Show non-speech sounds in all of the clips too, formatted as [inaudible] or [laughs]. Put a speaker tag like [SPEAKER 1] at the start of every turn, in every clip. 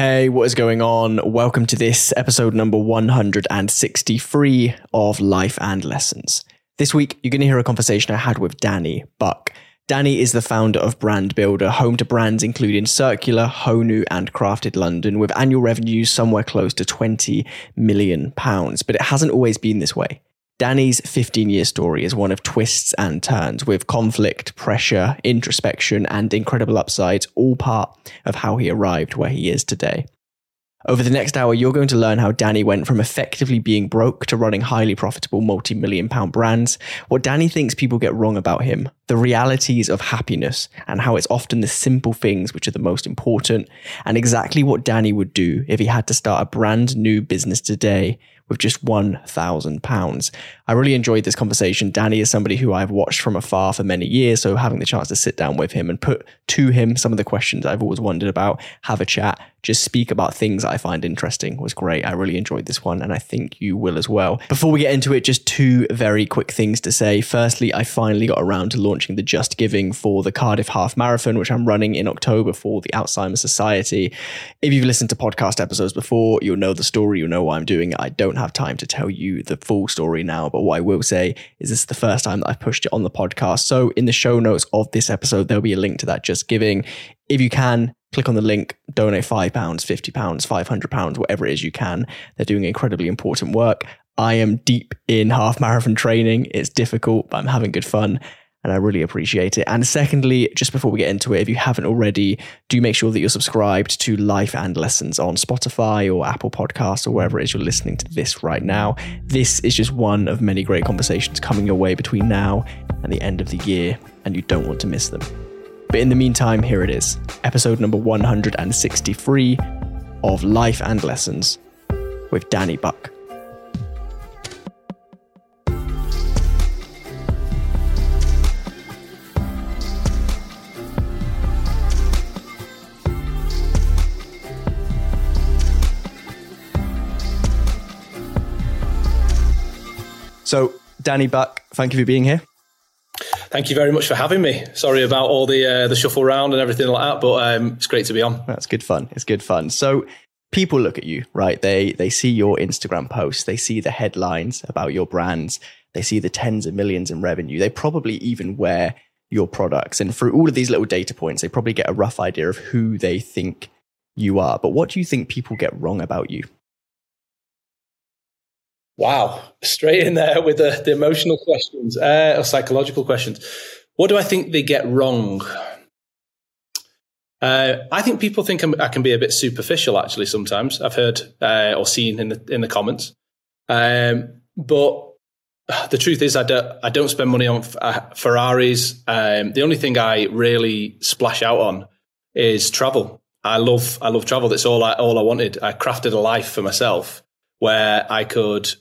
[SPEAKER 1] Hey, what is going on? Welcome to this episode number 163 of Life and Lessons. This week, you're going to hear a conversation I had with Danny Buck. Danny is the founder of BrandBuildr, home to brands including Circulr, Honu, and CRAFTD London, with annual revenues somewhere close to 20 million pounds. But it hasn't always been this way. Danny's 15 year story is one of twists and turns with conflict, pressure, introspection, and incredible upsides, all part of how he arrived where he is today. Over the next hour, you're going to learn how Danny went from effectively being broke to running highly profitable multi million pound brands, what Danny thinks people get wrong about him, the realities of happiness, and how it's often the simple things which are the most important, and exactly what Danny would do if he had to start a brand new business today with just £1,000. I really enjoyed this conversation. Danny is somebody who I've watched from afar for many years. So having the chance to sit down with him and put to him some of the questions I've always wondered about, have a chat, just speak about things I find interesting was great. I really enjoyed this one and I think you will as well. Before we get into it, just two very quick things to say. Firstly, I finally got around to launching the JustGiving for the Cardiff Half Marathon, which I'm running in October for the Alzheimer's Society. If you've listened to podcast episodes before, you'll know the story, you'll know why I'm doing it. I don't have time to tell you the full story now, but what I will say is this is the first time that I've pushed it on the podcast. So in the show notes of this episode, there'll be a link to that JustGiving. If you can, click on the link, donate £5, £50, £500, whatever it is you can. They're doing incredibly important work. I am deep in half marathon training. It's difficult, but I'm having good fun and I really appreciate it. And secondly, just before we get into it, if you haven't already, do make sure that you're subscribed to Life and Lessons on Spotify or Apple Podcasts or wherever it is you're listening to this right now. This is just one of many great conversations coming your way between now and the end of the year, and you don't want to miss them. But in the meantime, here it is episode number 163 of Life and Lessons with Danny Buck. So, Danny Buck, thank you for being here.
[SPEAKER 2] Thank you very much for having me. Sorry about all the uh, the shuffle round and everything like that, but um, it's great to be on.
[SPEAKER 1] That's good fun. It's good fun. So people look at you, right? They they see your Instagram posts, they see the headlines about your brands, they see the tens of millions in revenue. They probably even wear your products, and through all of these little data points, they probably get a rough idea of who they think you are. But what do you think people get wrong about you?
[SPEAKER 2] Wow, straight in there with the, the emotional questions uh, or psychological questions. What do I think they get wrong? Uh, I think people think I'm, i can be a bit superficial. Actually, sometimes I've heard uh, or seen in the in the comments. Um, but the truth is, I don't I don't spend money on uh, Ferraris. Um, the only thing I really splash out on is travel. I love I love travel. That's all I all I wanted. I crafted a life for myself where I could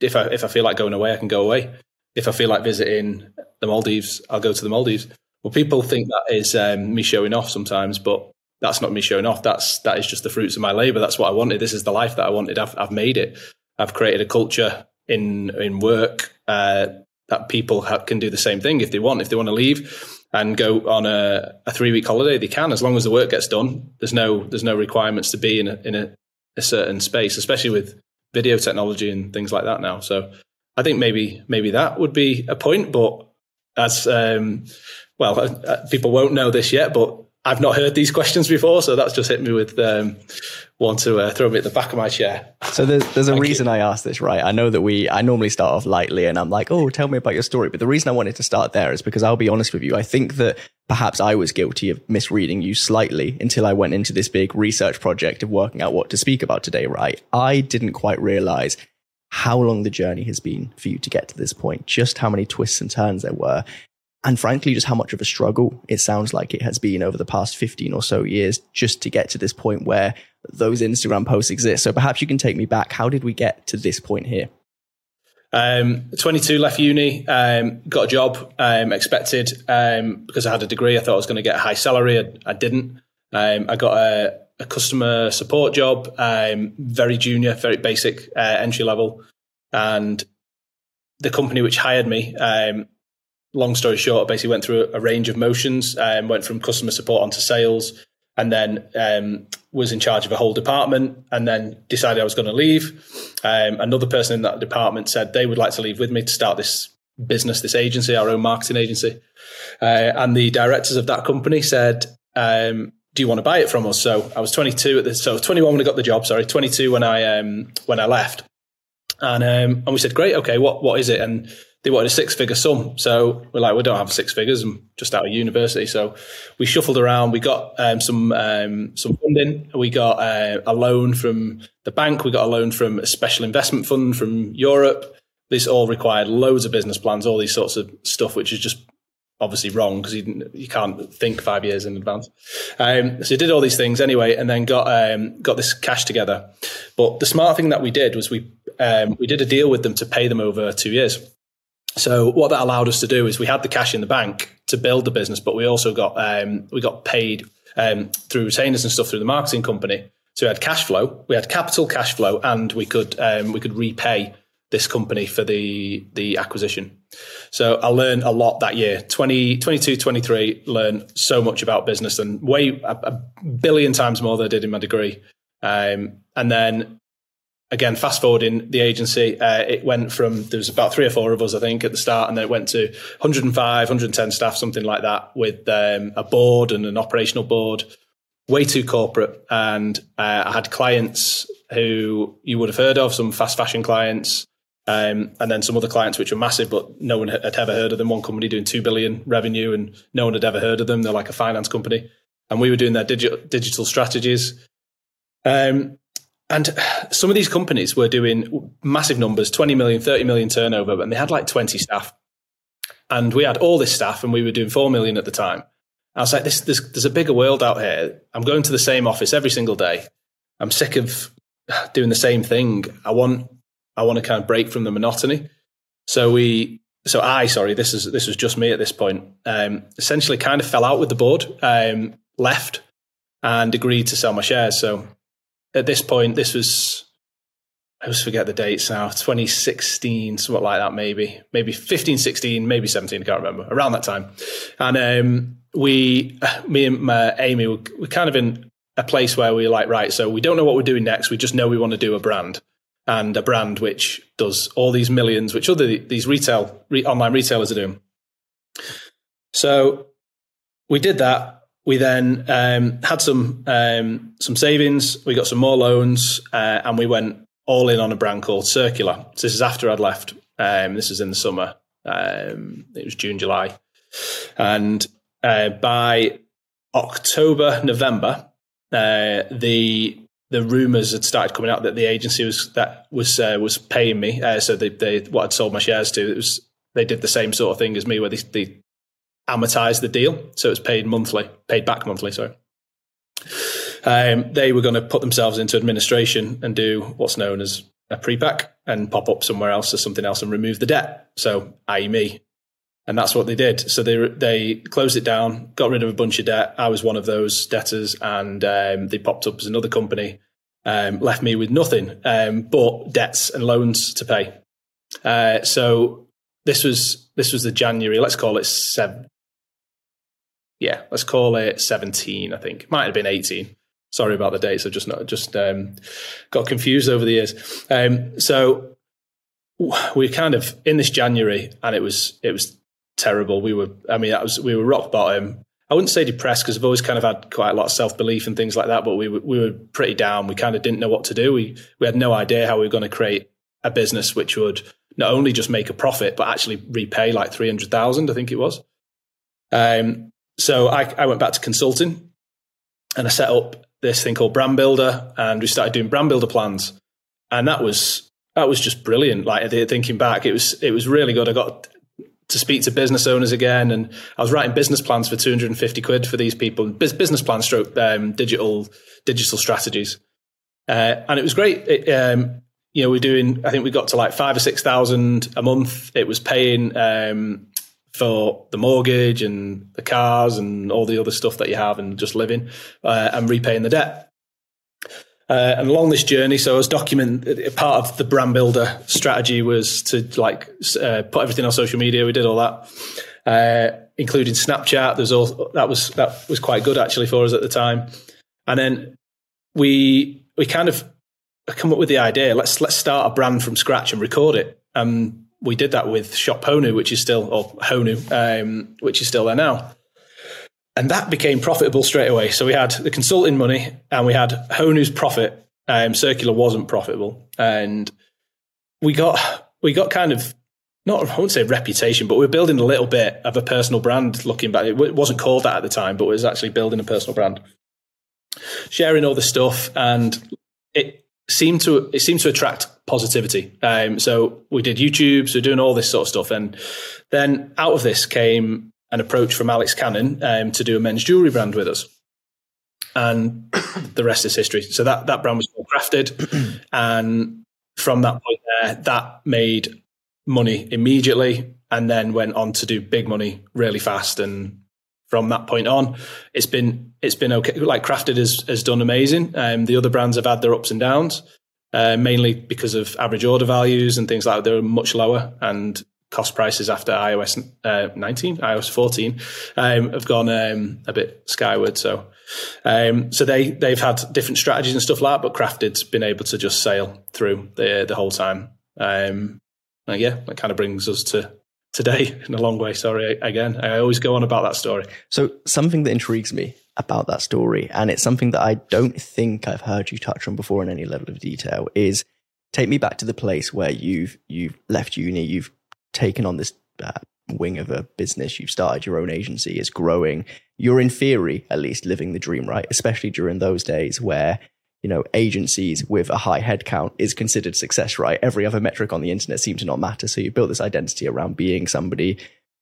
[SPEAKER 2] if I if I feel like going away, I can go away. If I feel like visiting the Maldives, I'll go to the Maldives. Well, people think that is um, me showing off sometimes, but that's not me showing off. That's that is just the fruits of my labor. That's what I wanted. This is the life that I wanted. I've, I've made it. I've created a culture in in work uh, that people ha- can do the same thing if they want. If they want to leave and go on a, a three week holiday, they can as long as the work gets done. There's no there's no requirements to be in a, in a, a certain space, especially with video technology and things like that now. So I think maybe maybe that would be a point, but as um, well, uh, uh, people won't know this yet, but I've not heard these [laughs] questions before, so that's just hit me with um, want to uh, throw me at the back of my chair.
[SPEAKER 1] So there's, there's a Thank reason you. I asked this, right? I know that we, I normally start off lightly and I'm like, oh, tell me about your story. But the reason I wanted to start there is because I'll be honest with you. I think that perhaps I was guilty of misreading you slightly until I went into this big research project of working out what to speak about today, right? I didn't quite realize how long the journey has been for you to get to this point, just how many twists and turns there were and frankly, just how much of a struggle it sounds like it has been over the past 15 or so years just to get to this point where those Instagram posts exist. So perhaps you can take me back. How did we get to this point here?
[SPEAKER 2] Um, 22, left uni, um, got a job, um, expected um, because I had a degree. I thought I was going to get a high salary. I, I didn't. Um, I got a, a, customer support job, um, very junior, very basic, uh, entry level. And the company which hired me, long story short, I basically went through a, range of motions, um, went from customer support onto sales, and then um, was in charge of a whole department and then decided I was going to leave. Um, another person in that department said they would like to leave with me to start this business, this agency, our own marketing agency. Uh, and the directors of that company said, um, do you want to buy it from us? So I was 22 at this, so 21 when I got the job, sorry, 22 when I, um, when I left. And, um, and we said, great, okay, what, what is it? And they wanted a six figure sum. So we're like, we don't have six figures. I'm just out of university. So we shuffled around. We got um, some um, some funding. We got uh, a loan from the bank. We got a loan from a special investment fund from Europe. This all required loads of business plans, all these sorts of stuff, which is just obviously wrong because you, you can't think five years in advance. Um, so we did all these things anyway, and then got um, got this cash together. But the smart thing that we did was we um, we did a deal with them to pay them over two years. So what that allowed us to do is we had the cash in the bank to build the business, but we also got um, we got paid um, through retainers and stuff through the marketing company. So we had cash flow, we had capital cash flow, and we could um, we could repay this company for the the acquisition. So I learned a lot that year. 20, 22, 23, learned so much about business and way a, a billion times more than I did in my degree. Um, and then again, fast forwarding the agency, uh, it went from there was about three or four of us, I think, at the start, and then it went to 105, 110 staff, something like that, with um, a board and an operational board. Way too corporate, and uh, I had clients who you would have heard of, some fast fashion clients, um, and then some other clients which were massive, but no one had ever heard of them. One company doing two billion revenue, and no one had ever heard of them. They're like a finance company, and we were doing their digital digital strategies. Um, and some of these companies were doing massive numbers 20 million, 30 million turnover, and they had like 20 staff. And we had all this staff, and we were doing 4 million at the time. I was like, this, there's, there's a bigger world out here. I'm going to the same office every single day. I'm sick of doing the same thing. I want, I want to kind of break from the monotony. So we, so I, sorry, this is this was just me at this point. Um, essentially, kind of fell out with the board, um, left, and agreed to sell my shares. So at this point, this was I always forget the dates now, 2016, something like that, maybe, maybe 15, 16, maybe 17, I can't remember, around that time. And um, we, me and my, Amy, were, we're kind of in a place where we are like, right, so we don't know what we're doing next. We just know we want to do a brand and a brand which does all these millions, which other these retail, re, online retailers are doing. So we did that we then um, had some um, some savings. We got some more loans, uh, and we went all in on a brand called Circulr. So this is after I'd left. Um, this is in the summer. Um, it was June, July, and uh, by October, November, uh, the the rumors had started coming out that the agency was that was uh, was paying me. Uh, so they, they what I'd sold my shares to. It was they did the same sort of thing as me, where they, they amortize the deal. So it's paid monthly, paid back monthly, sorry. Um, they were going to put themselves into administration and do what's known as a pre-pack and pop up somewhere else or something else and remove the debt. So, i.e., me. And that's what they did. So they they closed it down, got rid of a bunch of debt. I was one of those debtors, and um, they popped up as another company, um, left me with nothing um, but debts and loans to pay. Uh, so this was this was the January. Let's call it seven, yeah, let's call it 17, I think. Might have been 18. Sorry about the dates. I've just not just um, got confused over the years. Um, so we kind of in this January, and it was it was terrible. We were, I mean, that was we were rock bottom. I wouldn't say depressed because I've always kind of had quite a lot of self belief and things like that. But we were, we were pretty down. We kind of didn't know what to do. We we had no idea how we were going to create a business which would not only just make a profit but actually repay like three hundred thousand. I think it was. Um, so I, I went back to consulting and I set up this thing called BrandBuildr and we started doing brand builder plans. And that was that was just brilliant. Like thinking back, it was it was really good. I got to speak to business owners again, and I was writing business plans for 250 quid for these people. Business plans, stroke um, digital digital strategies, uh, and it was great. It, um, you know, we're doing. I think we got to like five or six thousand a month. It was paying um, for the mortgage and the cars and all the other stuff that you have and just living uh, and repaying the debt. Uh, and along this journey, so I was document part of the brand builder strategy was to like uh, put everything on social media. We did all that. Uh, including Snapchat. There's all that was that was quite good actually for us at the time. And then we we kind of come up with the idea. Let's let's start a brand from scratch and record it. Um, we did that with Shop Honu, which is still or Honu, um, which is still there now. And that became profitable straight away. So we had the consulting money and we had Honu's profit. Um, Circulr wasn't profitable, and we got we got kind of not I won't say reputation, but we are building a little bit of a personal brand. Looking back, it wasn't called that at the time, but it was actually building a personal brand, sharing all the stuff, and it seemed to it seemed to attract positivity. Um, so we did YouTube, so doing all this sort of stuff, and then out of this came an approach from Alex Cannon um, to do a men's jewelry brand with us, and the rest is history. So that that brand was CRAFTD, [clears throat] and from that point there, that made money immediately and then went on to do big money really fast. And from that point on, it's been it's been okay. Like CRAFTD has has done amazing. Um, the other brands have had their ups and downs, uh, mainly because of average order values and things like that. They're much lower and cost prices after iOS uh, 19, iOS 14 um, have gone um, a bit skyward. So, um, so they they've had different strategies and stuff like that, but CRAFTD's been able to just sail through the the whole time. Um, yeah, that kind of brings us to today in a long way. Sorry again. I always go on about that story.
[SPEAKER 1] So something that intrigues me about that story, and it's something that I don't think I've heard you touch on before in any level of detail, is take me back to the place where you've you've left uni, you've taken on this uh, wing of a business, you've started your own agency, it's growing. You're in theory, at least, living the dream, right? Especially during those days where you know, agencies with a high headcount is considered success, right? Every other metric on the internet seems to not matter. So you built this identity around being somebody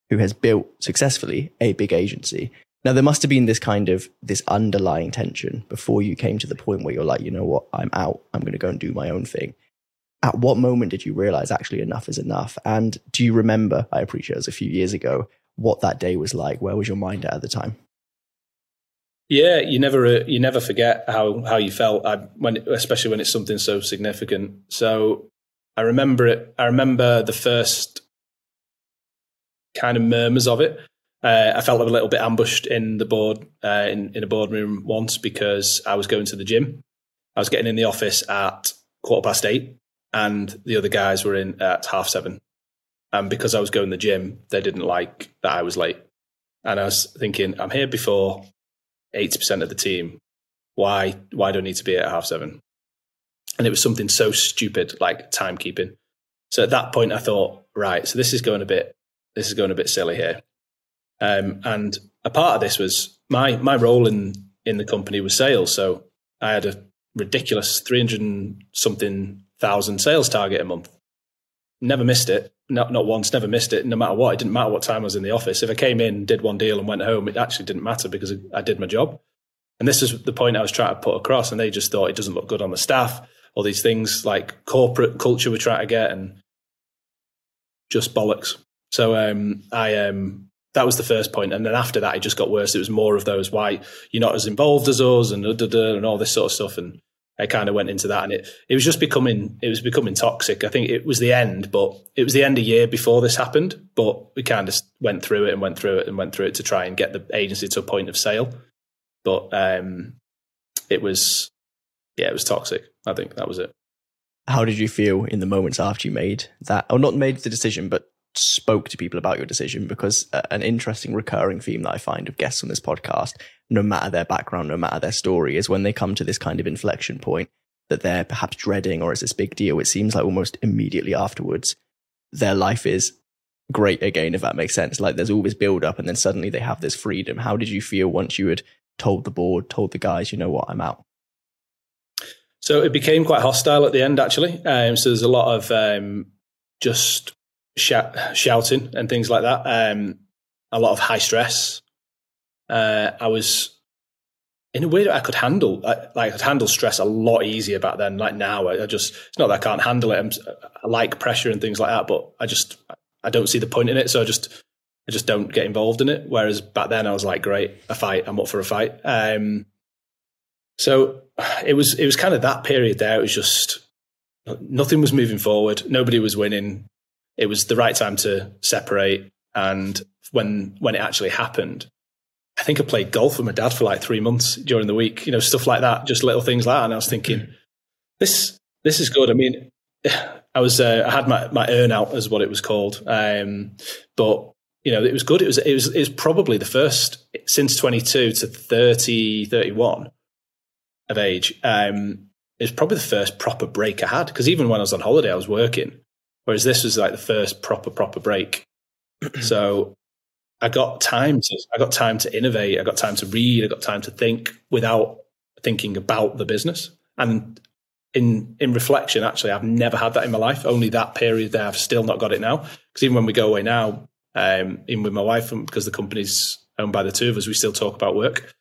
[SPEAKER 1] who has built successfully a big agency. Now there must have been this kind of this underlying tension before you came to the point where you're like, you know what, I'm out. I'm going to go and do my own thing. At what moment did you realize actually enough is enough? And do you remember? I appreciate it was a few years ago. What that day was like? Where was your mind at at the time?
[SPEAKER 2] Yeah, you never uh, you never forget how how you felt I, when, especially when it's something so significant. So I remember it. I remember the first kind of murmurs of it. Uh, I felt a little bit ambushed in the board uh, in in a boardroom once because I was going to the gym. I was getting in the office at quarter past eight, and the other guys were in at half seven. And because I was going to the gym, they didn't like that I was late. And I was thinking, I'm here before 80% of the team. Why, why do I need to be at half seven? And it was something so stupid like timekeeping. So at that point, I thought, right, so this is going a bit, this is going a bit silly here. Um, and a part of this was my my role in in the company was sales. So I had a ridiculous 300 something thousand sales target a month. Never missed it. Not, not once, never missed it. No matter what, it didn't matter what time I was in the office. If I came in, did one deal, and went home, it actually didn't matter because I did my job. And this is the point I was trying to put across. And they just thought it doesn't look good on the staff. All these things like corporate culture we're trying to get, and just bollocks. So um, I um, that was the first point, and then after that, it just got worse. It was more of those why you're not as involved as us, and and all this sort of stuff, and I kind of went into that, and it it was just becoming it was becoming toxic. I think it was the end, but it was the end a year before this happened. But we kind of went through it and went through it and went through it to try and get the agency to a point of sale. But um, it was yeah, it was toxic. I think that was it.
[SPEAKER 1] How did you feel in the moments after you made that, or not made the decision, but spoke to people about your decision because uh, an interesting recurring theme that I find of guests on this podcast, no matter their background, no matter their story, is when they come to this kind of inflection point that they're perhaps dreading or it's this big deal. It seems like almost immediately afterwards, their life is great again, if that makes sense. Like there's all this build up and then suddenly they have this freedom. How did you feel once you had told the board, told the guys, you know what, I'm out?
[SPEAKER 2] So it became quite hostile at the end, actually. Um, so there's a lot of um, just shouting and things like that. Um, a lot of high stress. Uh, I was in a way that I could handle. I, like I could handle stress a lot easier back then. Like now, I, I just it's not that I can't handle it. I'm, i like pressure and things like that, but I just I don't see the point in it. So I just I just don't get involved in it. Whereas back then, I was like, great, a fight. I'm up for a fight. Um, so it was it was kind of that period there. It was just nothing was moving forward. Nobody was winning it was the right time to separate and when when it actually happened. I think I played golf with my dad for like three months during the week, you know, stuff like that, just little things like that. And I was thinking, this this is good. I mean, [sighs] I was uh, I had my my earn out as what it was called, um, but you know, it was good. It was it was it was probably the first since 22 to 30, 31 of age. Um, it was probably the first proper break I had because even when I was on holiday, I was working, whereas this was like the first proper proper break. [clears throat] so I got time to I got time to innovate. I got time to read. I got time to think without thinking about the business. And in in reflection, actually, I've never had that in my life. Only that period there, I've still not got it now. Because even when we go away now, um, even with my wife, because the company's owned by the two of us, we still talk about work.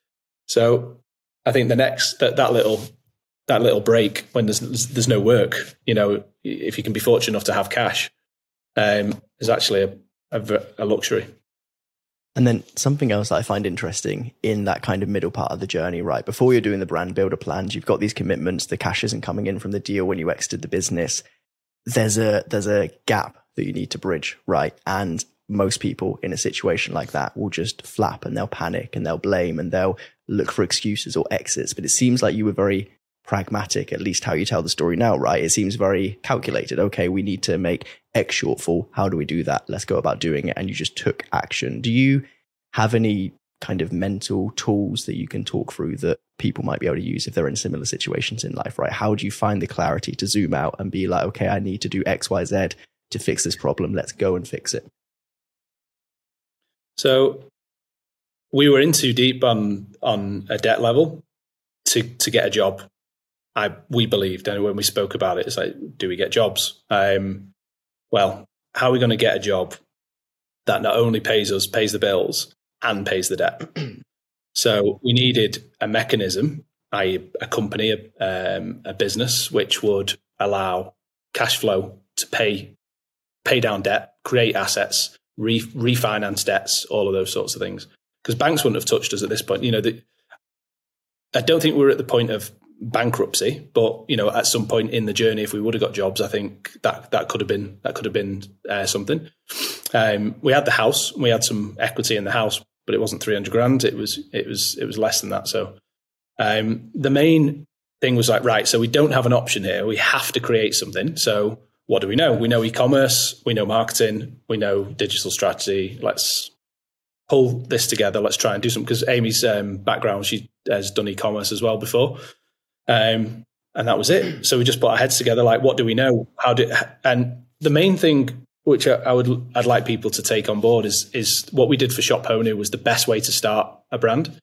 [SPEAKER 2] So I think the next that, that little that little break when there's there's no work, you know, if you can be fortunate enough to have cash, um, is actually a, a, a luxury.
[SPEAKER 1] And then something else that I find interesting in that kind of middle part of the journey, right? Before you're doing the brand builder plans, you've got these commitments, the cash isn't coming in from the deal when you exited the business. There's a there's a gap that you need to bridge, right? And most people in a situation like that will just flap and they'll panic and they'll blame and they'll look for excuses or exits. But it seems like you were very pragmatic, at least how you tell the story now, right? It seems very calculated. Okay, we need to make X shortfall. How do we do that? Let's go about doing it. And you just took action. Do you have any kind of mental tools that you can talk through that people might be able to use if they're in similar situations in life, right? How do you find the clarity to zoom out and be like, okay, I need to do X, Y, Z to fix this problem. Let's go and fix it.
[SPEAKER 2] So we were in too deep on on a debt level to to get a job. I we believed, and when we spoke about it, it's like, do we get jobs? Um, well, how are we going to get a job that not only pays us, pays the bills, and pays the debt? [clears throat] so we needed a mechanism, i.e., a company, a, um, a business, which would allow cash flow to pay pay down debt, create assets, re- refinance debts, all of those sorts of things. Because banks wouldn't have touched us at this point. You know, the, I don't think we are at the point of bankruptcy, but you know, at some point in the journey, if we would have got jobs, I think that that could have been that could have been uh, something. Um, we had the house, we had some equity in the house, but it wasn't three hundred grand. It was it was it was less than that. So um, the main thing was like, right, so we don't have an option here. We have to create something. So what do we know? We know e-commerce, we know marketing, we know digital strategy. Let's pull this together. Let's try and do something. Because Amy's um, background, she has done e-commerce as well before, um, and that was it. So we just put our heads together. Like, what do we know? How did? And the main thing which I, would I'd like people to take on board is is what we did for Shop was the best way to start a brand.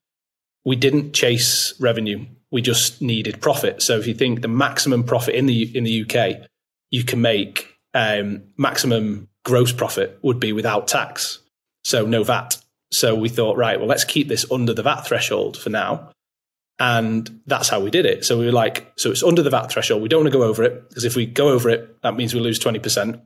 [SPEAKER 2] We didn't chase revenue. We just needed profit. So if you think the maximum profit in the in the UK you can make um, maximum gross profit would be without tax, so no VAT. So we thought, right, well, let's keep this under the VAT threshold for now. And that's how we did it. So we were like, so it's under the VAT threshold. We don't want to go over it because if we go over it, that means we lose 20%.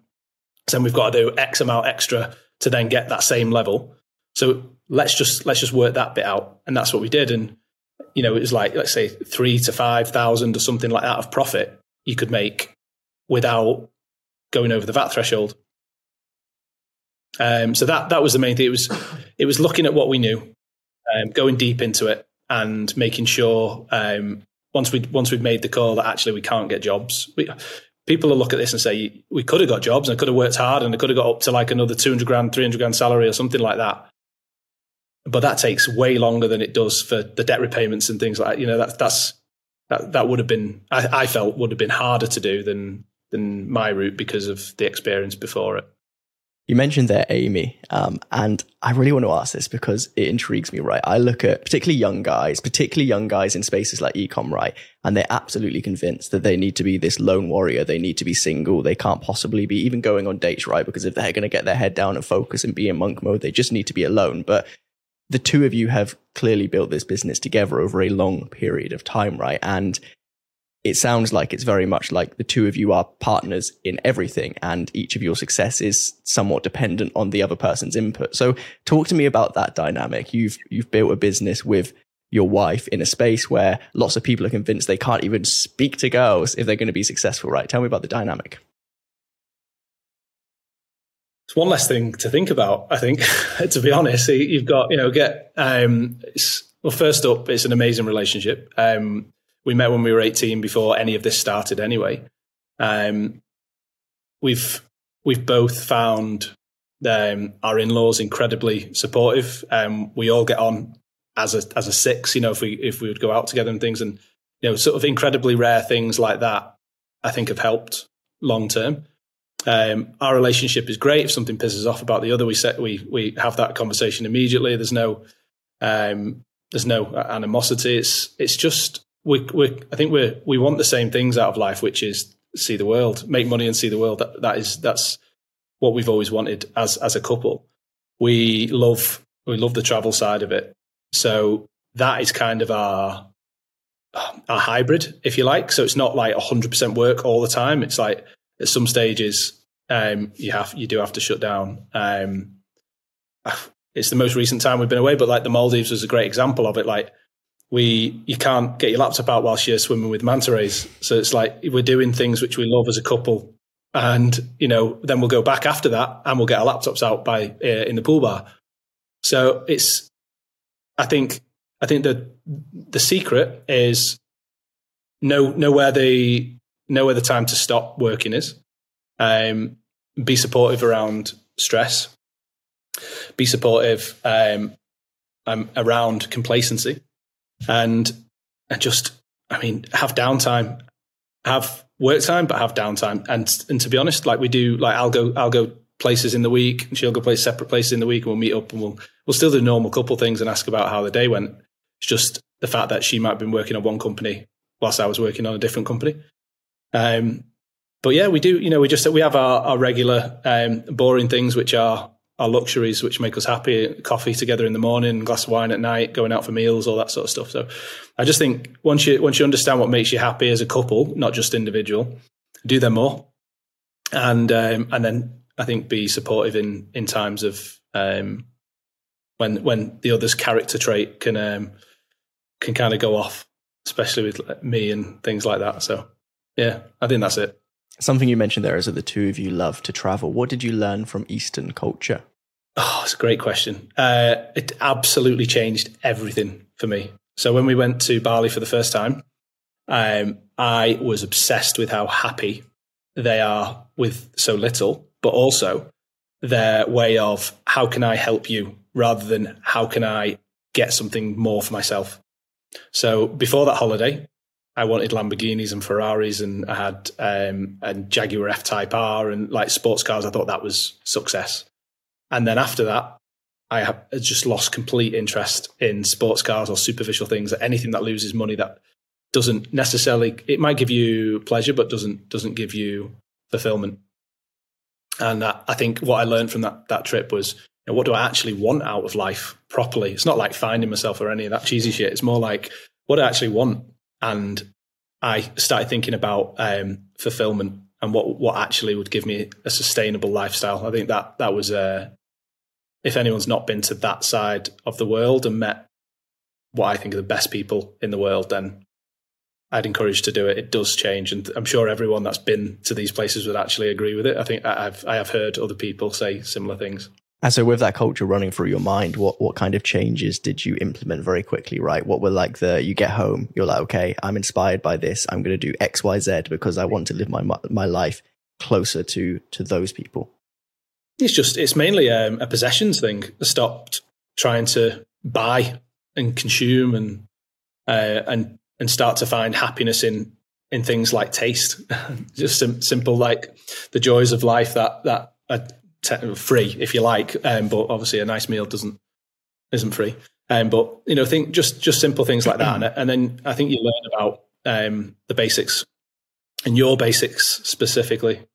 [SPEAKER 2] So then we've got to do X amount extra to then get that same level. So let's just let's just work that bit out. And that's what we did. And you know, it was like, let's say three to five thousand or something like that of profit you could make without going over the VAT threshold. Um, so that that was the main thing. It was it was looking at what we knew, um, going deep into it, and making sure um, once we once we'd made the call that actually we can't get jobs. We, people will look at this and say we could have got jobs and I could have worked hard and I could have got up to like another two hundred grand, three hundred grand salary or something like that. But that takes way longer than it does for the debt repayments and things like that. You know that that's that that would have been I, I felt would have been harder to do than than my route because of the experience before it.
[SPEAKER 1] You mentioned there Amy, um, and I really want to ask this because it intrigues me, right? I look at particularly young guys, particularly young guys in spaces like ecom, right? And they're absolutely convinced that they need to be this lone warrior. They need to be single. They can't possibly be even going on dates, right? Because if they're going to get their head down and focus and be in monk mode, they just need to be alone. But the two of you have clearly built this business together over a long period of time, right? And it sounds like it's very much like the two of you are partners in everything and each of your success is somewhat dependent on the other person's input. So talk to me about that dynamic. You've you've built a business with your wife in a space where lots of people are convinced they can't even speak to girls if they're going to be successful, right? Tell me about the dynamic.
[SPEAKER 2] it's one less thing to think about. I think, [laughs] to be honest, you've got you know get um, well. First up, it's an amazing relationship. Um, we met when we were eighteen, before any of this started. Anyway, um, we've we've both found um, our in-laws incredibly supportive. Um, we all get on as a as a six. You know, if we if we would go out together and things, and you know, sort of incredibly rare things like that, I think have helped long term. Um, our relationship is great. If something pisses off about the other, we set we we have that conversation immediately. There's no um, there's no animosity. It's it's just we we I think we we want the same things out of life, which is see the world, make money, and see the world. That that is that's what we've always wanted as as a couple. We love we love the travel side of it. So that is kind of our our hybrid, if you like. So it's not like 100% work all the time. It's like at some stages um, you have you do have to shut down. Um, it's the most recent time we've been away, but like the Maldives was a great example of it. Like we, you can't get your laptop out whilst you're swimming with manta rays. So it's like we're doing things which we love as a couple, and you know then we'll go back after that and we'll get our laptops out by uh, in the pool bar. So it's, I think, I think the the secret is know know where the know where the time to stop working is um, be supportive around stress. Be supportive um, um, around complacency, and and just I mean have downtime, have work time, but have downtime. And and to be honest, like we do, like I'll go I'll go places in the week, and she'll go place separate places in the week, and we'll meet up and we'll we'll still do normal couple things and ask about how the day went. It's just the fact that she might have been working on one company whilst I was working on a different company. Um, but yeah, we do. You know, we just we have our, our regular um, boring things, which are our luxuries, which make us happy. Coffee together in the morning, glass of wine at night, going out for meals, all that sort of stuff. So, I just think once you once you understand what makes you happy as a couple, not just individual, do them more, and um, and then I think be supportive in in times of um, when when the other's character trait can um, can kind of go off, especially with me and things like that. So, yeah, I think that's it.
[SPEAKER 1] Something you mentioned there is that the two of you love to travel. What did you learn from Eastern culture?
[SPEAKER 2] Oh, it's a great question. Uh, it absolutely changed everything for me. So when we went to Bali for the first time, um, I was obsessed with how happy they are with so little, but also their way of how can I help you rather than how can I get something more for myself. So before that holiday, I wanted Lamborghinis and Ferraris, and I had um, a Jaguar F Type R and like sports cars. I thought that was success. And then after that, I just lost complete interest in sports cars or superficial things. Anything that loses money that doesn't necessarily it might give you pleasure, but doesn't doesn't give you fulfillment. And I think what I learned from that that trip was, you know, what do I actually want out of life properly? It's not like finding myself or any of that cheesy shit. It's more like what do I actually want and I started thinking about um, fulfillment and what what actually would give me a sustainable lifestyle. I think that that was uh, if anyone's not been to that side of the world and met what I think are the best people in the world, then I'd encourage to do it. It does change, and I'm sure everyone that's been to these places would actually agree with it. I think I've I have heard other people say similar things.
[SPEAKER 1] And so, with that culture running through your mind, what what kind of changes did you implement very quickly? Right, what were like the you get home, you're like, okay, I'm inspired by this. I'm going to do X, Y, Z because I want to live my my life closer to to those people.
[SPEAKER 2] It's just it's mainly um, a possessions thing. I stopped trying to buy and consume and uh, and and start to find happiness in in things like taste. [laughs] just sim- simple like the joys of life that that te- free if you like, um, but obviously a nice meal doesn't isn't free. Um, but you know, think just just simple things like that, and, and then I think you learn about um, the basics and your basics specifically.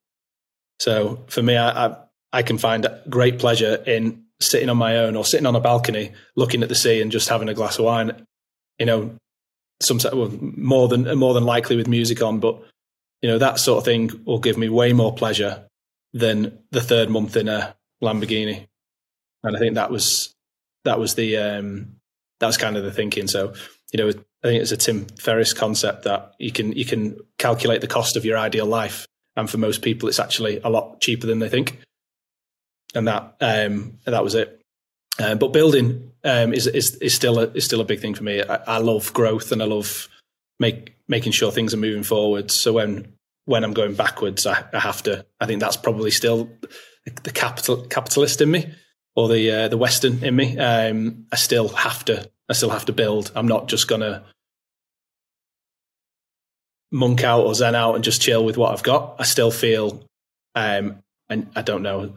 [SPEAKER 2] So for me, I, I I can find great pleasure in sitting on my own or sitting on a balcony, looking at the sea and just having a glass of wine. You know, sometimes well, more than more than likely with music on, but you know that sort of thing will give me way more pleasure than the third month in a Lamborghini. And I think that was that was the um, that was kind of the thinking. So you know, I think it's a Tim Ferriss concept that you can you can calculate the cost of your ideal life, and for most people, it's actually a lot cheaper than they think. and that um, that was it. Um, but building um, is, is is still a is still a big thing for me. I, I love growth and I love make making sure things are moving forward. So when when I'm going backwards, I, I have to. I think that's probably still the capital capitalist in me or the uh, the Western in me. Um, I still have to. I still have to build. I'm not just gonna monk out or zen out and just chill with what I've got. I still feel, um, and I don't know,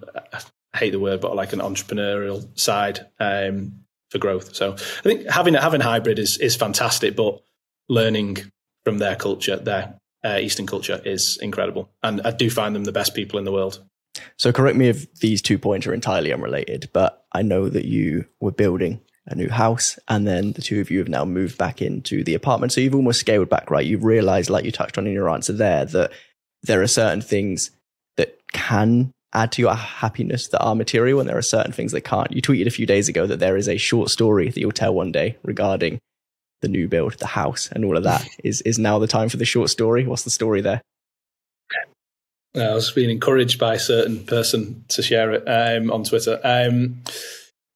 [SPEAKER 2] I hate the word, but like an entrepreneurial side um, for growth. So I think having having hybrid is is fantastic, but learning from their culture, their uh, Eastern culture, is incredible, and I do find them the best people in the world.
[SPEAKER 1] So correct me if these two points are entirely unrelated, but I know that you were building a new house and then the two of you have now moved back into the apartment. So you've almost scaled back, right? You've realized, like you touched on in your answer there, that there are certain things that can add to your happiness that are material and there are certain things that can't. You tweeted a few days ago that there is a short story that you'll tell one day regarding the new build, the house and all of that. [laughs] is is now the time for the short story? What's the story there?
[SPEAKER 2] I was being encouraged by a certain person to share it um, on Twitter. Um,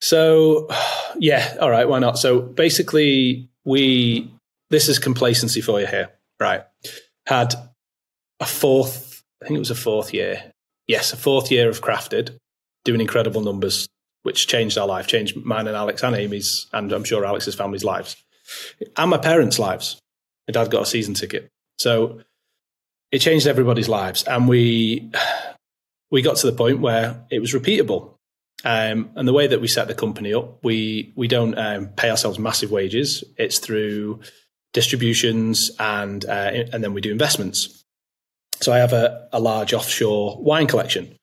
[SPEAKER 2] so, [sighs] yeah, all right, why not? So basically, we this is complacency for you here, right? Had a fourth, I think it was a fourth year. Yes, a fourth year of CRAFTD, doing incredible numbers, which changed our life, changed mine and Alex and Amy's, and I'm sure Alex's family's lives, and my parents' lives. My dad got a season ticket, so it changed everybody's lives, and we we got to the point where it was repeatable. Um, and the way that we set the company up, we we don't um, pay ourselves massive wages. It's through distributions and uh, and then we do investments. So I have a, a large offshore wine collection.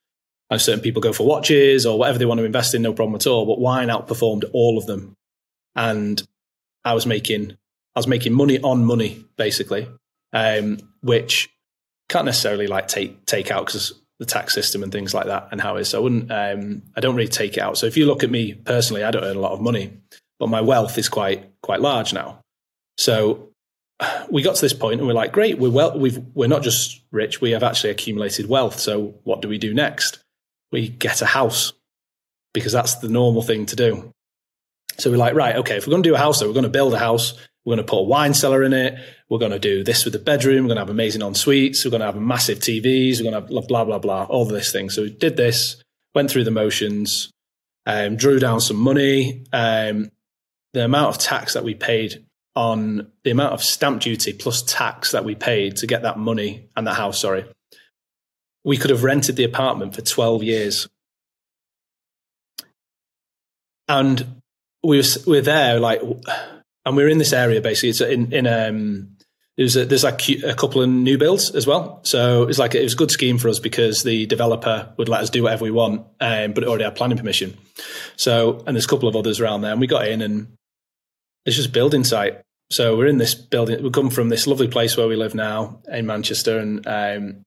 [SPEAKER 2] And certain people go for watches or whatever they want to invest in, no problem at all. But wine outperformed all of them, and I was making I was making money on money basically, um, which can't necessarily like take take out because the tax system and things like that and how it is. So I wouldn't, um, I don't really take it out. So if you look at me personally, I don't earn a lot of money, but my wealth is quite quite large now. So we got to this point and we're like, great, we're well, we've we're not just rich, we have actually accumulated wealth. So what do we do next? We get a house because that's the normal thing to do. So we're like, right, okay, if we're going to do a house, though, we're going to build a house. We're going to put a wine cellar in it. We're going to do this with the bedroom. We're going to have amazing en suites. We're going to have massive TVs. We're going to have blah, blah, blah, all of this thing. So we did this, went through the motions, um, drew down some money. Um, the amount of tax that we paid on the amount of stamp duty plus tax that we paid to get that money and that house, sorry, we could have rented the apartment for 12 years. And we were, we were there like and we are in this area basically. It's in in um, there's a, there's like a couple of new builds as well. So it's like it was a good scheme for us because the developer would let us do whatever we want, um, but it already had planning permission. So and there's a couple of others around there, and we got in and it's just building site. So we're in this building. We come from this lovely place where we live now in Manchester, and um,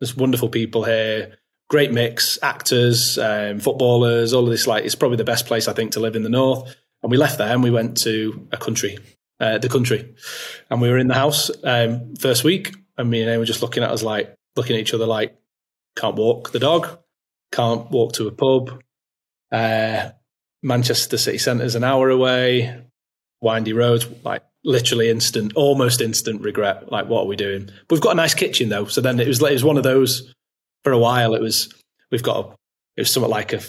[SPEAKER 2] there's wonderful people here. Great mix, actors, um, footballers, all of this. Like it's probably the best place I think to live in the north. And we left there and we went to a country, uh, the country. And we were in the house um, first week. And me and Amy were just looking at us like, looking at each other like, can't walk the dog, can't walk to a pub. Uh, Manchester city centre is an hour away, windy roads, like literally instant, almost instant regret. Like, what are we doing? But we've got a nice kitchen though. So then it was, it was one of those for a while. It was, we've got a, it was something like a,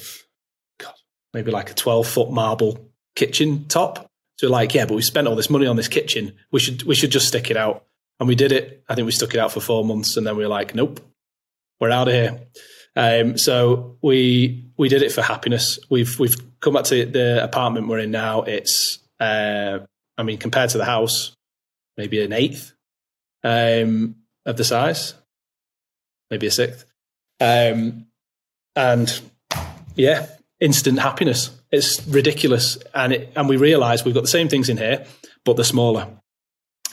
[SPEAKER 2] God, maybe like a 12 foot marble kitchen top. So like, yeah, but we spent all this money on this kitchen. We should we should just stick it out. And we did it. I think we stuck it out for four months, and then we were like, nope, we're out of here. Um, so we we did it for happiness. We've we've come back to the apartment we're in now. It's uh, I mean, compared to the house, maybe an eighth um, of the size, maybe a sixth. Um, and yeah, instant happiness. It's ridiculous, and it, and we realise we've got the same things in here, but they're smaller.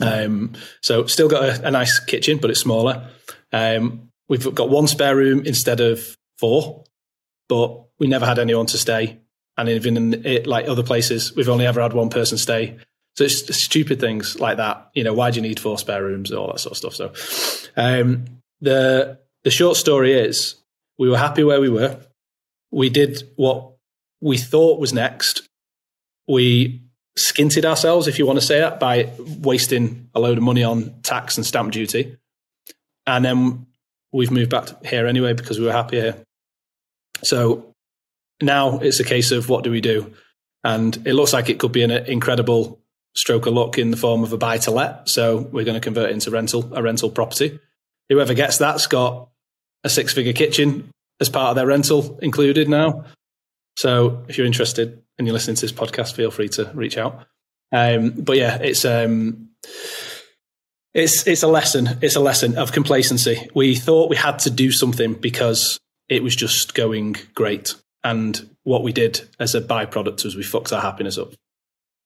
[SPEAKER 2] Um, so still got a, a, nice kitchen, but it's smaller. Um, we've got one spare room instead of four, but we never had anyone to stay. And even in it, like other places, we've only ever had one person stay. So it's stupid things like that. You know, why do you need four spare rooms? All that sort of stuff. So um, the the short story is we were happy where we were we did what we thought was next. We skinted ourselves, if you want to say it, by wasting a load of money on tax and stamp duty. And then we've moved back here anyway because we were happy here. So now it's a case of what do we do? And it looks like it could be an incredible stroke of luck in the form of a buy to let. So we're going to convert it into rental, a rental property. Whoever gets that's got a six figure kitchen as part of their rental included now. So if you're interested and you're listening to this podcast, feel free to reach out. Um, but yeah, it's um, it's it's a lesson. It's a lesson of complacency. We thought we had to do something because it was just going great, and what we did as a byproduct was we fucked our happiness up.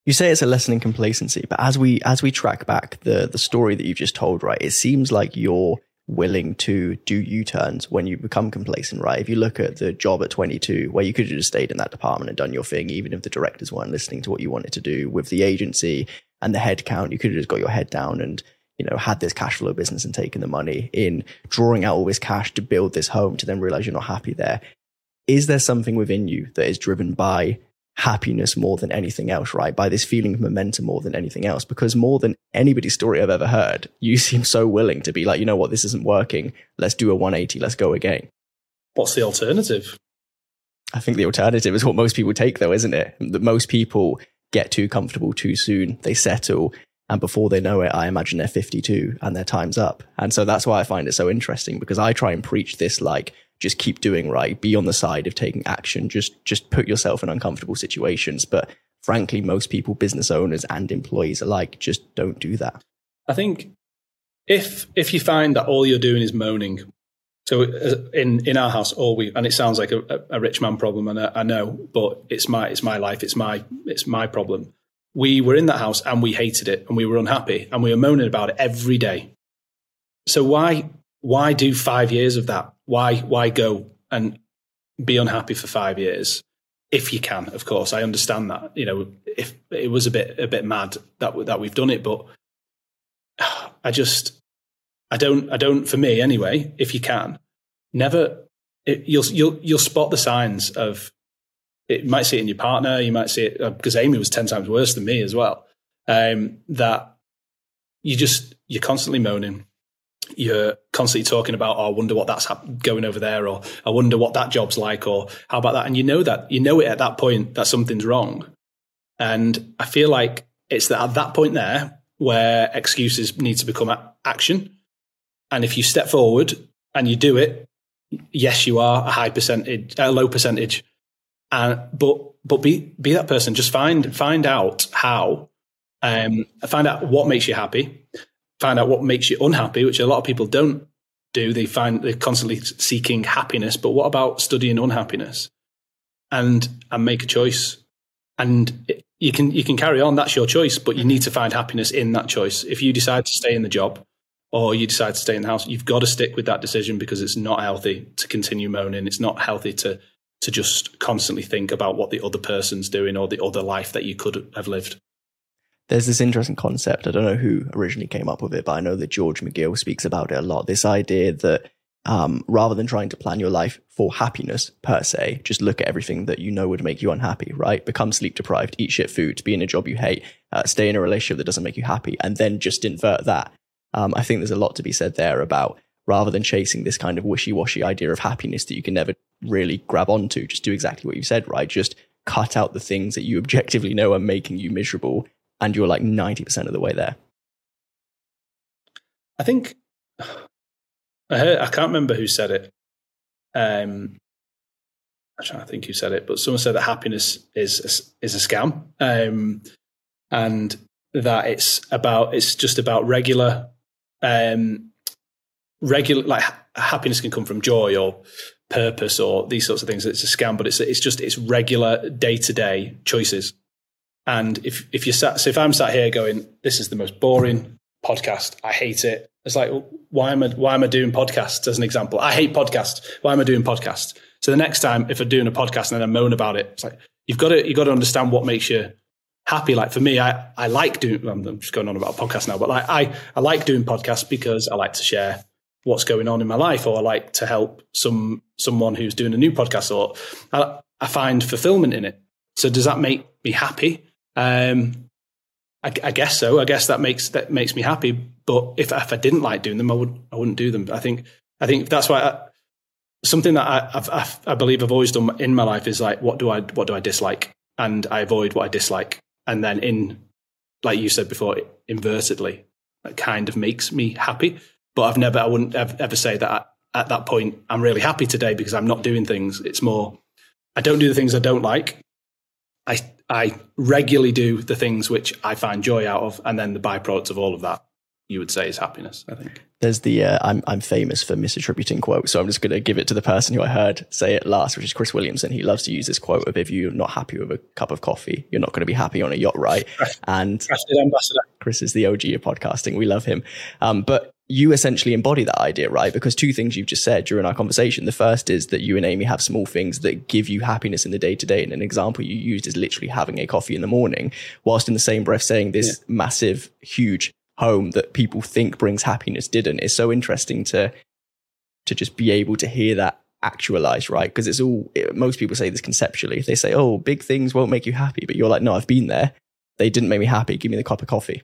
[SPEAKER 1] You say it's a lesson in complacency, but as we as we track back the the story that you've just told, right, it seems like you're willing to do U-turns when you become complacent, right? If you look at the job at 22, where you could have just stayed in that department and done your thing, even if the directors weren't listening to what you wanted to do with the agency and the headcount, you could have just got your head down and you know, had this cash flow business and taken the money in drawing out all this cash to build this home to then realize you're not happy there. Is there something within you that is driven by happiness more than anything else, right? By this feeling of momentum more than anything else. Because more than anybody's story I've ever heard, [laughs] you seem so willing to be like, you know what, this isn't working. Let's do a 180. Let's go again.
[SPEAKER 2] What's the alternative?
[SPEAKER 1] I think the alternative is what most people take, though, isn't it? That most people get too comfortable too soon. They settle. And before they know it, I imagine they're 52 and their time's up. And so that's why I find it so interesting because I try and preach this like, just keep doing right, be on the side of taking action, just, just put yourself in uncomfortable situations. But frankly, most people, business owners and employees alike, just don't do that.
[SPEAKER 2] I think if, if you find that all you're doing is moaning, so uh, in, in our house, all we, and it sounds like a, a rich man problem, and I, I know, but it's my, it's my life. It's my, it's my problem we were in that house and we hated it and we were unhappy and we were moaning about it every day. So why why do five years of that? Why why go and be unhappy for five years? If you can, of course, I understand that. You know, if it was a bit a bit mad that that we've done it, but [sighs] I just I don't I don't for me anyway. If you can, never it, you'll you'll you'll spot the signs of it, might see it in your partner. You might see it because uh, Amy was 10 times worse than me as well. Um, that you just, you're constantly moaning. You're constantly talking about, oh, I wonder what that's going over there, or I wonder what that job's like, or how about that? And you know that, you know it at that point that something's wrong. And I feel like it's that at that point there where excuses need to become action. And if you step forward and you do it, yes, you are a high percentage, a low percentage and but but be be that person. Just find find out how, um, find out what makes you happy, find out what makes you unhappy, which a lot of people don't do. They find they're constantly seeking happiness, but what about studying unhappiness? And and make a choice. And it, you can you can carry on. That's your choice, but you need to find happiness in that choice. If you decide to stay in the job, or you decide to stay in the house, you've got to stick with that decision because it's not healthy to continue moaning. It's not healthy to to just constantly think about what the other person's doing or the other life that you could have lived.
[SPEAKER 1] There's this interesting concept. I don't know who originally came up with it, but I know that George McGill speaks about it a lot. This idea that um, rather than trying to plan your life for happiness per se, just look at everything that you know would make you unhappy, right? Become sleep deprived, eat shit food, be in a job you hate, uh, stay in a relationship that doesn't make you happy, and then just invert that. Um, I think there's a lot to be said there about rather than chasing this kind of wishy-washy idea of happiness that you can never really grab onto, just do exactly what you said, right? Just cut out the things that you [laughs] objectively know are making you miserable, and you're like 90% of the way there.
[SPEAKER 2] I think I heard, I can't remember who said it. Um, I'm trying to think who said it, but someone said that happiness is is a scam, um, and that it's about it's just about regular um, regular like happiness can come from joy or purpose or these sorts of things. It's a scam, but it's it's just it's regular day to day choices. And if if you sat, so if I'm sat here going, this is the most boring podcast, I hate it. It's like, why am I why am I doing podcasts? As an example, I hate podcasts. Why am I doing podcasts? So the next time, if I'm doing a podcast and then I moan about it, it's like you've got to you've got to understand what makes you happy. Like for me, I I like doing. I'm just going on about podcasts now, but like I I like doing podcasts because I like to share what's going on in my life or I like to help some someone who's doing a new podcast or I, I find fulfillment in it. So does that make me happy? Um, I, I, guess so. I guess that makes that makes me happy. But if if I didn't like doing them, I would I wouldn't do them. I think I think that's why I, something that I, I've, I've, believe I've always done in my life is like what do I what do I dislike, and I avoid what I dislike, and then in like you said before, invertedly, that kind of makes me happy. But I've never, I wouldn't ever, say that at, at that point, I'm really happy today because I'm not doing things. It's more, I don't do the things I don't like. I, I regularly do the things which I find joy out of. And then the byproducts of all of that, you would say is happiness, I think.
[SPEAKER 1] There's the, uh, I'm, I'm famous for misattributing quotes, So I'm just going to give it to the person who I heard say it last, which is Chris Williamson. He loves to use this quote of if you're not happy with a cup of coffee, you're not going to be happy on a yacht, right? And Chris is the OG of podcasting. We love him. Um, but you essentially embody that idea, right? Because two things you've just said during our conversation. The first is that you and Amy have small things that give you happiness in the day to day. And an example you used is literally having a coffee in the morning, whilst in the same breath saying this yeah. massive, huge home that people think brings happiness didn't. It's so interesting to to just be able to hear that actualized, right? Because it's all it, most people say this conceptually. They say, "Oh, big things won't make you happy," but you're like, "No, I've been there. They didn't make me happy. Give me the cup of coffee."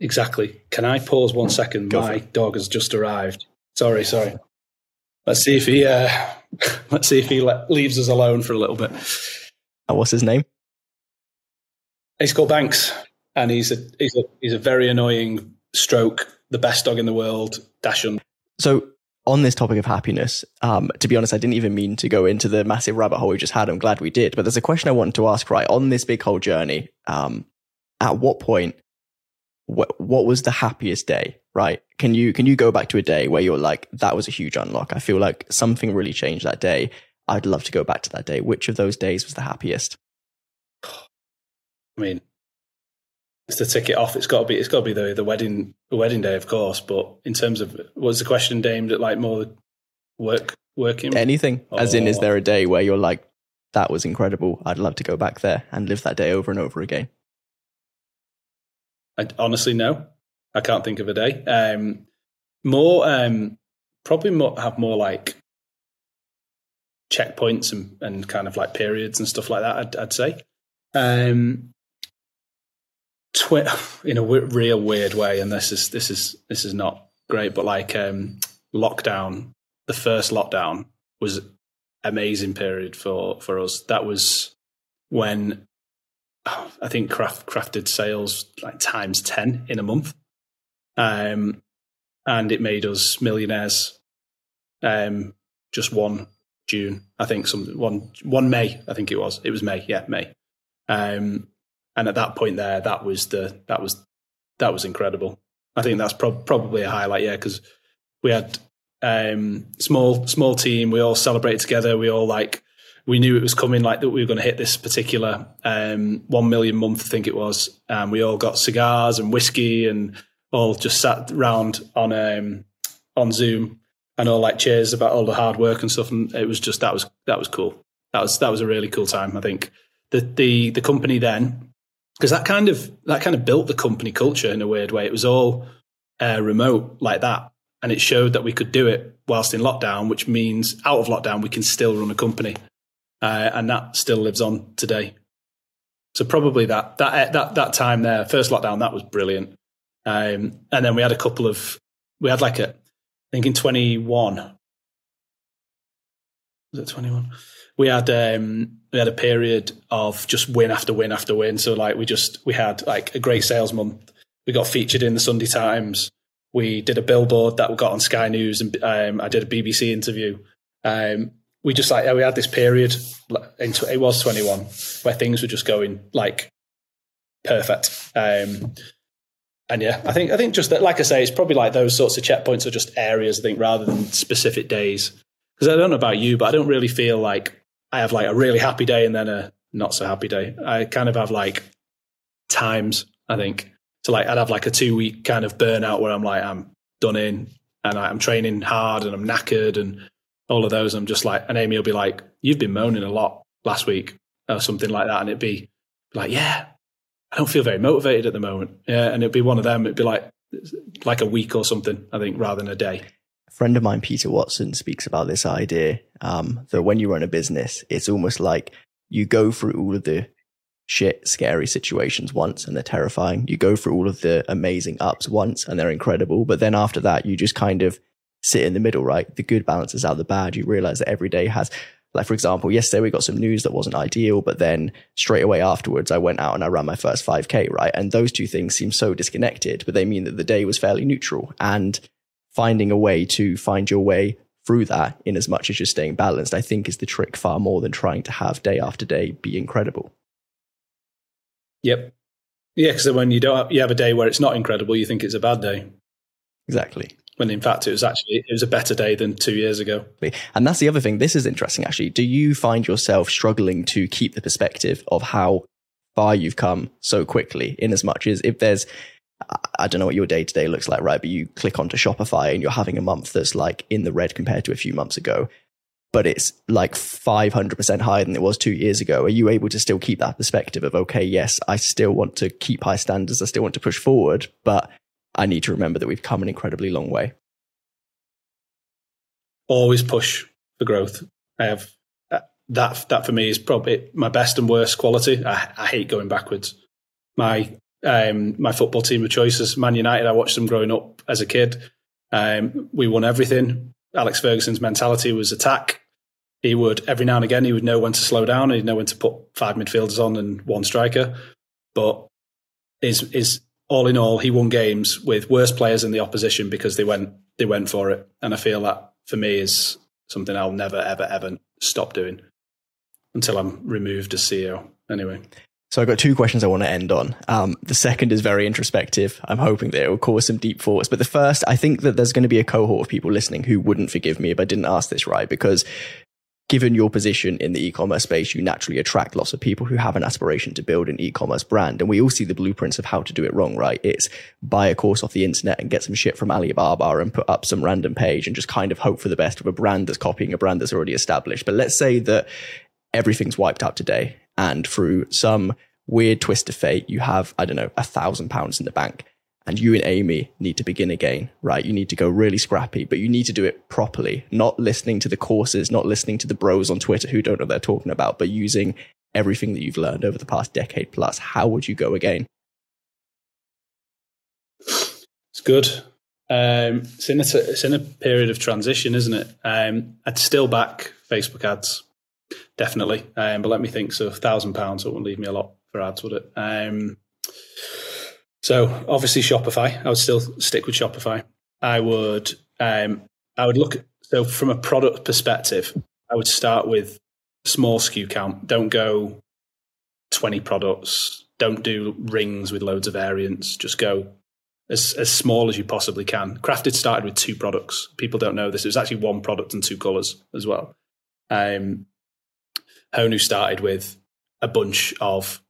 [SPEAKER 2] Exactly. Can I pause one second? Go My dog has just arrived. Sorry, sorry. Let's see if he uh, [laughs] let's see if he le- leaves us alone for a little bit.
[SPEAKER 1] And what's his name?
[SPEAKER 2] He's called Banks, and he's a he's a he's a very annoying stroke. The best dog in the world. Dachshund.
[SPEAKER 1] So on this topic of happiness, um, to be honest, I didn't even mean to go into the massive rabbit hole we just had. I'm glad we did. But there's a question I wanted to ask, right? On this big whole journey, um, at what point what, what was the happiest day, right? Can you, can you go back to a day where you're like, that was a huge unlock? I feel like something really changed that day. I'd love to go back to that day. Which of those days was the happiest?
[SPEAKER 2] I mean, it's the ticket off. It's got to be. It's got to be the the wedding the wedding day, of course. But in terms of was the question aimed at like more work working
[SPEAKER 1] anything? Or, As in, is there a day where you're like, that was incredible. I'd love to go back there and live that day over and over again.
[SPEAKER 2] I honestly no, I can't think of a day. Um, more, um, probably more, have more like checkpoints and, and kind of like periods and stuff like that. I'd, I'd say. Um, twi- [laughs] in a w- real weird way, and this is this is this is not great, but like um, lockdown, the first lockdown was amazing period for for us. That was when I think craft CRAFTD sales like times 10 in a month. Um, and it made us millionaires. Um, just one June, I think some one, one May, I think it was, it was May. Yeah. May. Um, and at that point there, that was the, that was, that was incredible. I think that's pro- probably a highlight. Yeah. Cause we had, um, small, small team. We all celebrated together. We all like, we knew it was coming, like that we were going to hit this particular um, one million month, I think it was. And we all got cigars and whiskey and all just sat round on um, on Zoom and all like cheers about all the hard work and stuff. And it was just that was that was cool. That was that was a really cool time. I think the the the company then because that kind of that kind of built the company culture in a weird way. It was all uh, remote like that, and it showed that we could do it whilst in lockdown, which means out of lockdown we can still run a company uh, and that still lives on today. So probably that that that that time there, first lockdown, that was brilliant. Um, and then we had a couple of we had like a I think in twenty one was it twenty one? We had um, we had a period of just win after win after win. So like we just we had like a great sales month. We got featured in the Sunday Times. We did a billboard that we got on Sky News, and um, I did a BBC interview. Um, we just like we had this period it was 21 where things were just going like perfect. Um, and yeah i think i think just that like i say it's probably like those sorts of checkpoints are just areas i think rather than specific days. Because i don't know about you but i don't really feel like i have like a really happy day and then a not so happy day. I kind of have like times i think. So like i'd have like a two week kind of burnout where i'm like i'm done in and i'm training hard and i'm knackered and all of those. I'm just like, and Amy will be like, "You've been moaning a lot last week," or something like that, and it'd be like, "Yeah, I don't feel very motivated at the moment." Yeah, and it'd be one of them. It'd be like, like a week or something, I think, rather than a day.
[SPEAKER 1] A friend of mine, Peter Watson, speaks about this idea um, that when you run a business, it's almost like you go through all of the shit, scary situations once and they're terrifying. You go through all of the amazing ups once and they're incredible. But then after that, you just kind of sit in the middle, right? The good balances out the bad. You realize that every day has, like, for example, yesterday we got some news that wasn't ideal, but then straight away afterwards, I went out and I ran my first 5K, right? And those two things seem so disconnected, but they mean that the day was fairly neutral. And finding a way to find your way through that in as much as you're staying balanced, I think is the trick far more than trying to have day after day be incredible.
[SPEAKER 2] Yep. Yeah, because when you don't have, you have a day where it's not incredible, you think it's a bad day.
[SPEAKER 1] Exactly.
[SPEAKER 2] When in fact it was actually it was a better day than two years ago.
[SPEAKER 1] And that's the other thing. This is interesting actually. Do you find yourself struggling to keep the perspective of how far you've come so quickly in as much as if there's I don't know what your day to day looks like, right? But you click onto Shopify and you're having a month that's like in the red compared to a few months ago but it's like 500% higher than it was two years ago. Are you able to still keep that perspective of, okay, yes, I still want to keep high standards. I still want to push forward, but I need to remember that we've come an incredibly long way.
[SPEAKER 2] Always push for growth. I have uh, that, that for me is probably my best and worst quality. I, I hate going backwards. My, um, my football team of choices, Man United, I watched them growing up as a kid. Um, we won everything. Alex Ferguson's mentality was attack, he would every now and again he would know when to slow down he'd know when to put five midfielders on and one striker. But is is all in all, he won games with worse players in the opposition because they went they went for it. And I feel that for me is something I'll never ever ever stop doing until I'm removed as CEO. Anyway.
[SPEAKER 1] So I've got two questions I want to end on. Um, the second is very introspective. I'm hoping that it will cause some deep thoughts. But the first, I think that there's going to be a cohort of people listening who wouldn't forgive me if I didn't ask this right, because given your position in the e-commerce space, you naturally attract lots of people who have an aspiration to build an e-commerce brand. And we all see the blueprints of how to do it wrong, right? It's buy a course off the internet and get some shit from Alibaba and put up some random page and just kind of hope for the best of a brand that's copying a brand that's already established. But let's say that everything's wiped out today and through some weird twist of fate, you have, I don't know, a thousand pounds in the bank and you and Amy need to begin again, right? You need to go really scrappy, but you need to do it properly, not listening to the courses, not listening to the bros on Twitter who don't know what they're talking about, but using everything that you've learned over the past decade plus. How would you go again?
[SPEAKER 2] It's good. Um, it's, in a, it's in a period of transition, isn't it? Um, I'd still back Facebook ads, definitely. Um, but let me think. So, thousand pounds, wouldn't leave me a lot for ads, would it? Um, so obviously Shopify, I would still stick with Shopify. I would um, I would look so from a product perspective, I would start with small SKU count. Don't go 20 products. Don't do rings with loads of variants. Just go as, as small as you possibly can. CRAFTD started with two products. People don't know this. It was actually one product and two colors as well. Um, Honu started with a bunch of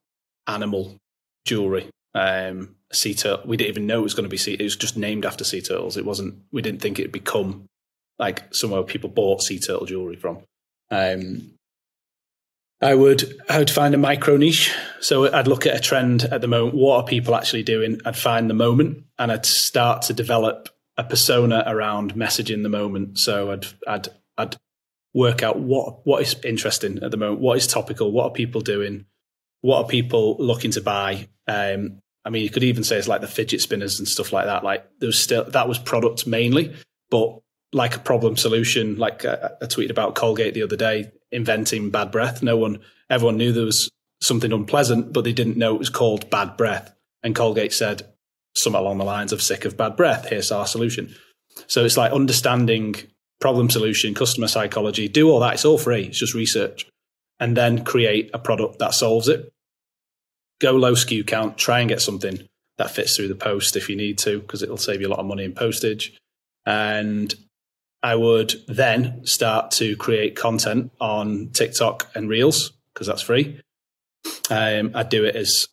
[SPEAKER 2] animal jewelry. Um, sea turtle. We didn't even know it was going to be sea. It was just named after sea turtles. It wasn't. We didn't think it'd become like somewhere people bought sea turtle jewelry from. Um, I would I would find a micro niche. So I'd look at a trend at the moment. What are people actually doing? I'd find the moment, and I'd start to develop a persona around messaging the moment. So I'd I'd I'd work out what what is interesting at the moment, what is topical, what are people doing, what are people looking to buy, um, I mean, you could even say it's like the fidget spinners and stuff like that. Like there was still that was product mainly, but like a problem solution. Like I, I tweeted about Colgate the other day inventing bad breath. No one, everyone knew there was something unpleasant, but they didn't know it was called bad breath. And Colgate said something along the lines of "sick of bad breath." Here's our solution. So it's like understanding problem solution, customer psychology, do all that. It's all free. It's just research, and then create a product that solves it go low SKU count, try and get something that fits through the post if you need to, because it'll save you a lot of money in postage. And I would then start to create content on TikTok and Reels because that's free. Um, I'd do it as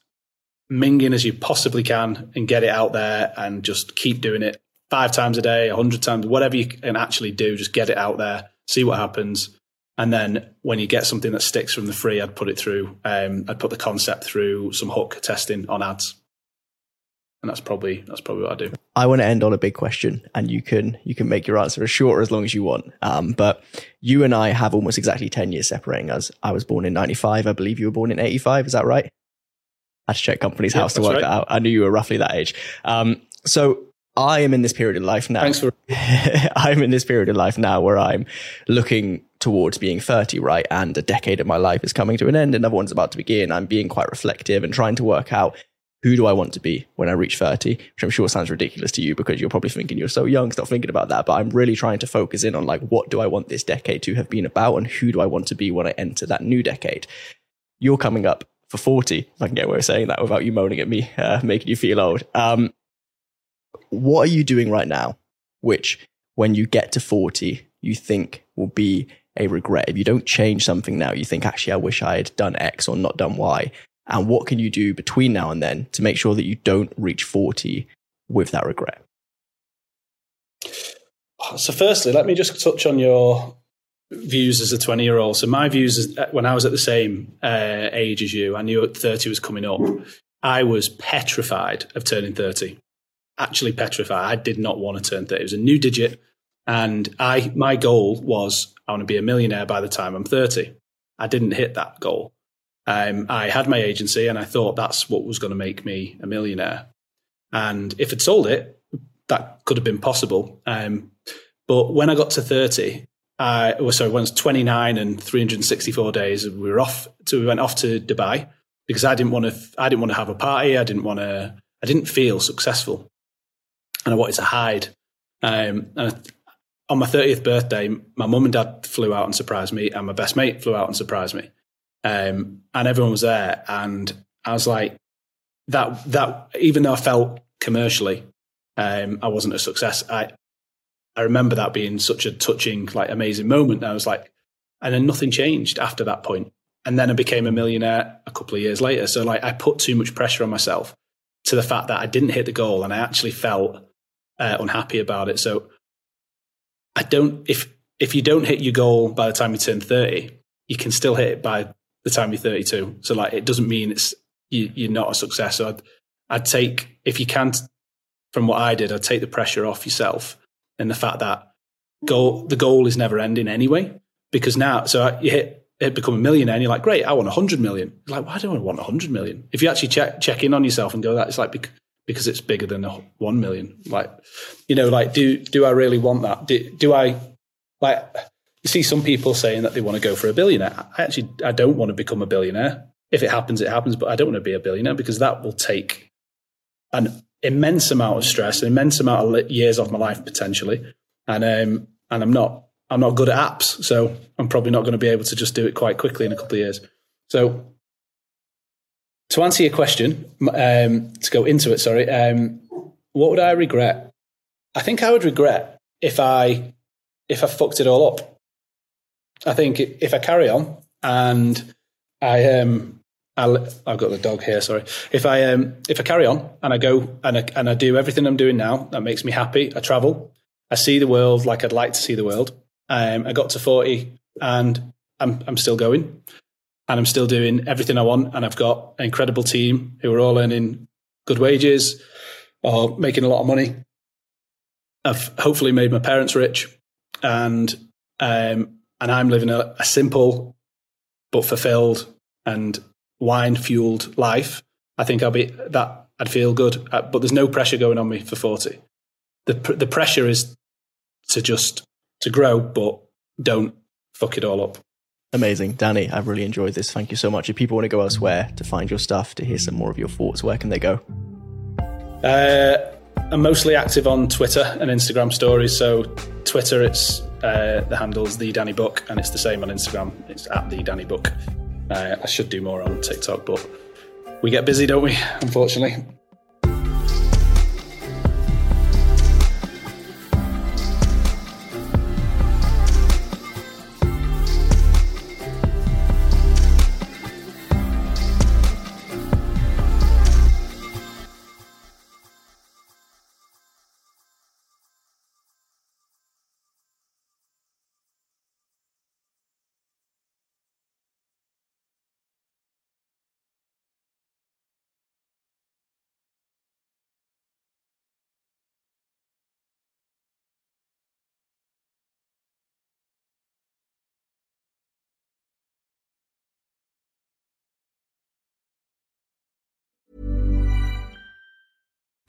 [SPEAKER 2] minging as you possibly can and get it out there and just keep doing it five times a day, a hundred times, whatever you can actually do. Just get it out there, see what happens, and then when you get something that sticks from the free, I'd put it through. Um, I'd put the concept through some hook testing on ads. and that's probably that's probably what I do.
[SPEAKER 1] I want to end on a big question, and you can you can make your answer as short or as long as you want. Um, but you and I have almost exactly ten years separating us. I was born in '95. I believe you were born in '85. Is that right? I had to check Companies House to work right. that out. I knew you were roughly that age. Um, so I am in this period of life now.
[SPEAKER 2] Thanks for. [laughs]
[SPEAKER 1] I'm in this period of life now where I'm looking towards being 30, right? And a decade of my life is coming to an end, another one's about to begin. I'm being quite reflective and trying to work out who do I want to be when I reach 30, which I'm sure sounds ridiculous to you because you're probably thinking you're so young, stop thinking about that. But I'm really trying to focus in on like, what do I want this decade to have been about and who do I want to be when I enter that new decade? You're coming up for 40, if I can get away with saying that without you moaning at me, uh, making you feel old. Um, what are you doing right now, which when you get to 40, you think will be a regret? If you don't change something now, you think, actually, I wish I had done X or not done Y. And what can you do between now and then to make sure that you don't reach 40 with that regret?
[SPEAKER 2] So, firstly, let me just touch on your views as a 20 year old. So, my views is, uh, when I was at the same uh, age as you, I knew 30 was coming up. I was petrified of turning 30. Actually, petrified. I did not want to turn 30. It was a new digit. And I, my goal was I want to be a millionaire by the time I'm 30. I didn't hit that goal. Um, I had my agency and I thought that's what was going to make me a millionaire. And if I'd sold it, that could have been possible. Um, but when I got to 30, I was sorry, when I was 29 and 364 days, we were off to, we went off to Dubai because I didn't want to, I didn't want to have a party. I didn't want to, I didn't feel successful and I wanted to hide. Um, and on my 30th birthday, my mum and dad flew out and surprised me and my best mate flew out and surprised me. Um, and everyone was there. And I was like, that, that, even though I felt commercially, um, I wasn't a success. I, I remember that being such a touching, like amazing moment. And I was like, and then nothing changed after that point. And then I became a millionaire a couple of years later. So like I put too much pressure on myself to the fact that I didn't hit the goal and I actually felt uh, unhappy about it. So I don't, if, if you don't hit your goal by the time you turn 30, you can still hit it by the time you're 32. So like, it doesn't mean it's you, are not a success. So I'd, I'd take if you can't, from what I did, I'd take the pressure off yourself and the fact that goal the goal is never ending anyway. Because now, so you hit it become a millionaire and you're like, great, I want a 100 million. You're like, why do I want a 100 million? If you actually check check in on yourself and go, that it's like because it's bigger than 1 million. Like, you know, like do do I really want that? Do, do I like you see some people saying that they want to go for a billionaire. I actually I don't want to become a billionaire. If it happens, it happens, but I don't want to be a billionaire because that will take an immense amount of stress, an immense amount of years off my life potentially, and um, and I'm not I'm not good at apps, so I'm probably not going to be able to just do it quite quickly in a couple of years. So to answer your question, um, to go into it, sorry, um, what would I regret? I think I would regret if I if I fucked it all up. I think if I carry on and I um i have got the dog here. Sorry. If I um if I carry on and I go and I, and I do everything I'm doing now, that makes me happy. I travel. I see the world like I'd like to see the world. Um, I got to forty and I'm I'm still going, and I'm still doing everything I want. And I've got an incredible team who are all earning good wages or making a lot of money. I've hopefully made my parents rich, and um, and I'm living a, a simple but fulfilled and wine fueled life, I think I'll be that I'd feel good. Uh, but there's no pressure going on me for 40. The, the pressure is to just to grow, but don't fuck it all up.
[SPEAKER 1] Amazing. Danny, I've really enjoyed this. Thank you so much. If people want to go elsewhere to find your stuff, to hear some more of your thoughts, where can they go?
[SPEAKER 2] Uh, I'm mostly active on Twitter and Instagram stories. So Twitter, it's uh, the handle's the Danny Buck, and it's the same on Instagram. It's at the Danny Buck. Uh, I should do more on TikTok, but we get busy, don't we? Unfortunately.